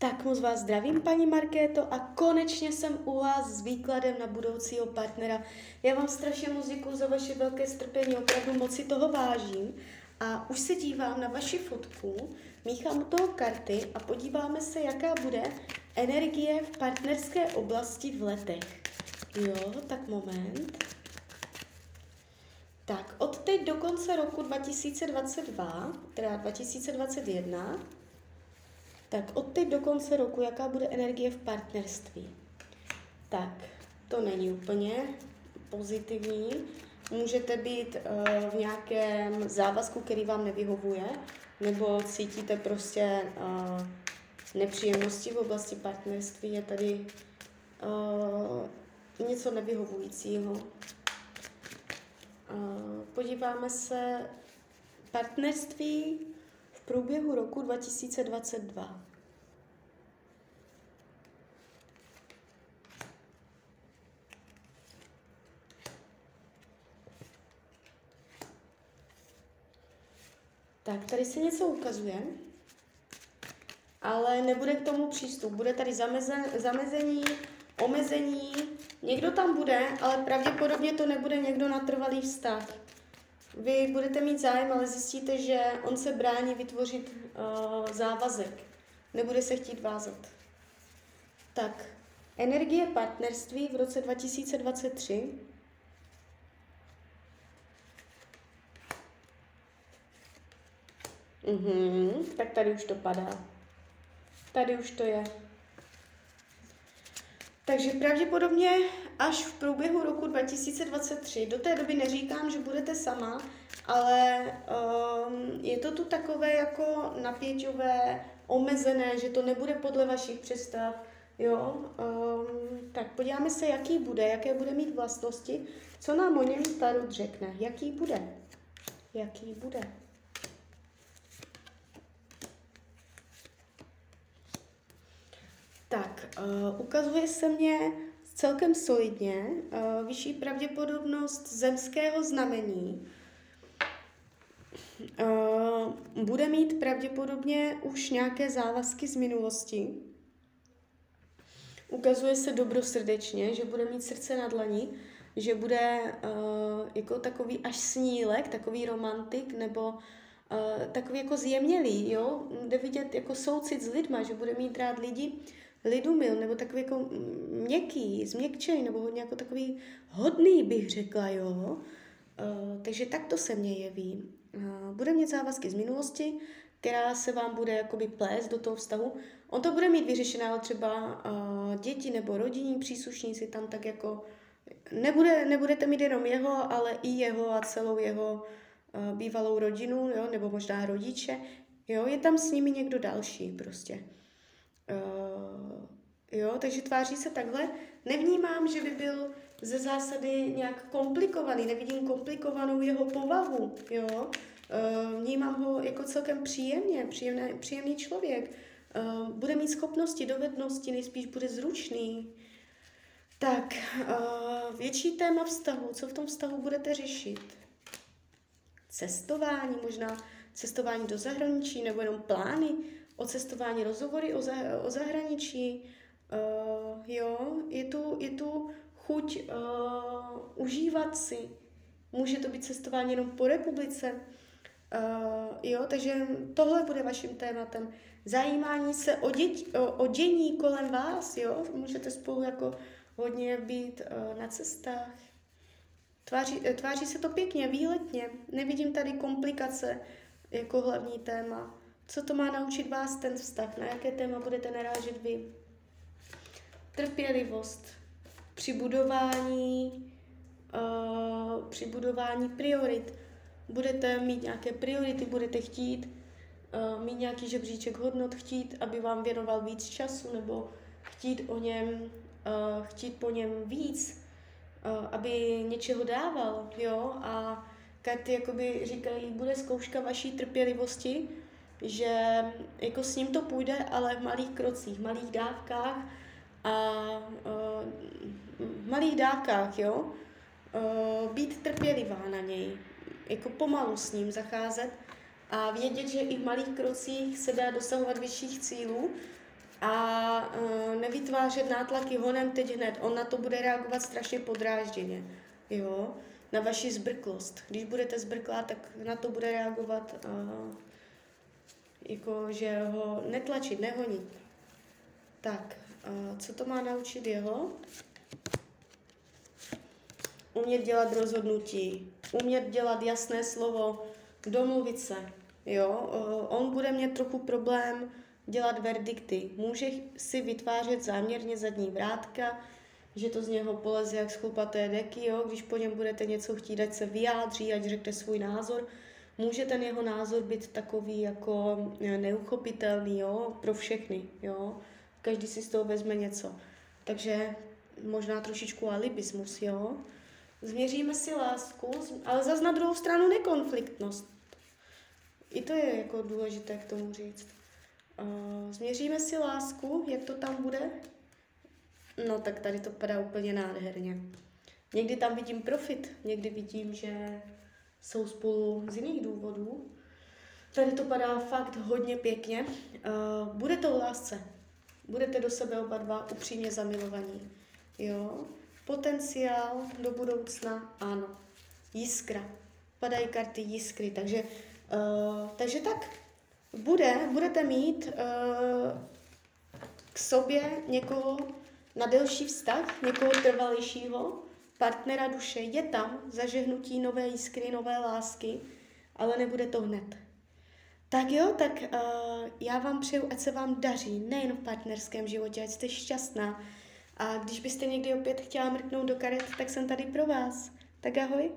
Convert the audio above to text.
Tak moc vás zdravím, paní Markéto, a konečně jsem u vás s výkladem na budoucího partnera. Já vám strašně moc děkuji za vaše velké strpení, opravdu moc si toho vážím. A už se dívám na vaši fotku, míchám u toho karty a podíváme se, jaká bude energie v partnerské oblasti v letech. Jo, tak moment. Tak, od teď do konce roku 2022, teda 2021, tak od teď do konce roku, jaká bude energie v partnerství? Tak, to není úplně pozitivní. Můžete být uh, v nějakém závazku, který vám nevyhovuje, nebo cítíte prostě uh, nepříjemnosti v oblasti partnerství. Je tady uh, něco nevyhovujícího. Uh, podíváme se partnerství průběhu roku 2022. Tak, tady se něco ukazuje, ale nebude k tomu přístup. Bude tady zamezen, zamezení, omezení, někdo tam bude, ale pravděpodobně to nebude někdo na trvalý vztah. Vy budete mít zájem, ale zjistíte, že on se brání vytvořit uh, závazek. Nebude se chtít vázat. Tak, energie partnerství v roce 2023 Mhm, tak tady už to padá. Tady už to je. Takže pravděpodobně až v průběhu roku 2023, do té doby neříkám, že budete sama, ale um, je to tu takové jako napěťové, omezené, že to nebude podle vašich představ, jo. Um, tak podíváme se, jaký bude, jaké bude mít vlastnosti, co nám o něm Tarot řekne, jaký bude, jaký bude. Tak, uh, ukazuje se mě celkem solidně uh, vyšší pravděpodobnost zemského znamení. Uh, bude mít pravděpodobně už nějaké závazky z minulosti. Ukazuje se dobrosrdečně, že bude mít srdce na dlani, že bude uh, jako takový až snílek, takový romantik, nebo uh, takový jako zjemnělý, jo? Jde vidět jako soucit s lidma, že bude mít rád lidi, lidumil, nebo takový jako měkký, změkčený, nebo hodně jako takový hodný, bych řekla, jo. Uh, takže takto se mě jeví. Uh, bude mít závazky z minulosti, která se vám bude jakoby plést do toho vztahu. On to bude mít vyřešené, ale třeba uh, děti nebo rodinní příslušníci tam tak jako nebude, nebudete mít jenom jeho, ale i jeho a celou jeho uh, bývalou rodinu, jo, nebo možná rodiče. Jo, je tam s nimi někdo další prostě. Uh, jo, takže tváří se takhle. Nevnímám, že by byl ze zásady nějak komplikovaný, nevidím komplikovanou jeho povahu, jo. Uh, vnímám ho jako celkem příjemně, příjemný, příjemný člověk. Uh, bude mít schopnosti, dovednosti, nejspíš bude zručný. Tak, uh, větší téma vztahu, co v tom vztahu budete řešit? Cestování, možná cestování do zahraničí, nebo jenom plány, o cestování, rozhovory o, za, o zahraničí. Uh, jo, je tu, je tu chuť uh, užívat si. Může to být cestování jenom po republice. Uh, jo, takže tohle bude vaším tématem. Zajímání se o, děť, o, o dění kolem vás, jo. Můžete spolu jako hodně být uh, na cestách. Tváří, tváří se to pěkně, výletně. Nevidím tady komplikace jako hlavní téma. Co to má naučit vás ten vztah? Na jaké téma budete narážet vy? Trpělivost při budování, uh, při budování priorit. Budete mít nějaké priority, budete chtít uh, mít nějaký žebříček hodnot, chtít, aby vám věnoval víc času, nebo chtít o něm, uh, chtít po něm víc, uh, aby něčeho dával, jo, a karty jakoby říkají, bude zkouška vaší trpělivosti, že jako s ním to půjde, ale v malých krocích, v malých dávkách a uh, v malých dávkách, jo, uh, být trpělivá na něj, jako pomalu s ním zacházet a vědět, že i v malých krocích se dá dosahovat vyšších cílů a uh, nevytvářet nátlaky honem teď hned. On na to bude reagovat strašně podrážděně, jo, na vaši zbrklost. Když budete zbrklá, tak na to bude reagovat uh, jako, že ho netlačit, nehonit. Tak, co to má naučit jeho? Umět dělat rozhodnutí, umět dělat jasné slovo, domluvit se, jo. On bude mít trochu problém dělat verdikty. Může si vytvářet záměrně zadní vrátka, že to z něho poleze jak z chlupaté deky, jo? když po něm budete něco chtít, ať se vyjádří, ať řekne svůj názor. Může ten jeho názor být takový jako eh, neuchopitelný jo? pro všechny. Jo? Každý si z toho vezme něco. Takže možná trošičku alibismus, jo. Změříme si lásku, ale zase na druhou stranu nekonfliktnost. I to je jako důležité k tomu říct. Uh, změříme si lásku, jak to tam bude? No tak tady to padá úplně nádherně. Někdy tam vidím profit, někdy vidím, že jsou spolu z jiných důvodů. Tady to padá fakt hodně pěkně. Uh, bude to v lásce. Budete do sebe oba dva upřímně zamilovaní. Jo? Potenciál do budoucna, ano. Jiskra. Padají karty jiskry, takže, uh, takže tak bude, budete mít uh, k sobě někoho na delší vztah, někoho trvalějšího, partnera duše, je tam zažehnutí nové jiskry, nové lásky, ale nebude to hned. Tak jo, tak uh, já vám přeju, ať se vám daří, nejen v partnerském životě, ať jste šťastná. A když byste někdy opět chtěla mrknout do karet, tak jsem tady pro vás. Tak ahoj.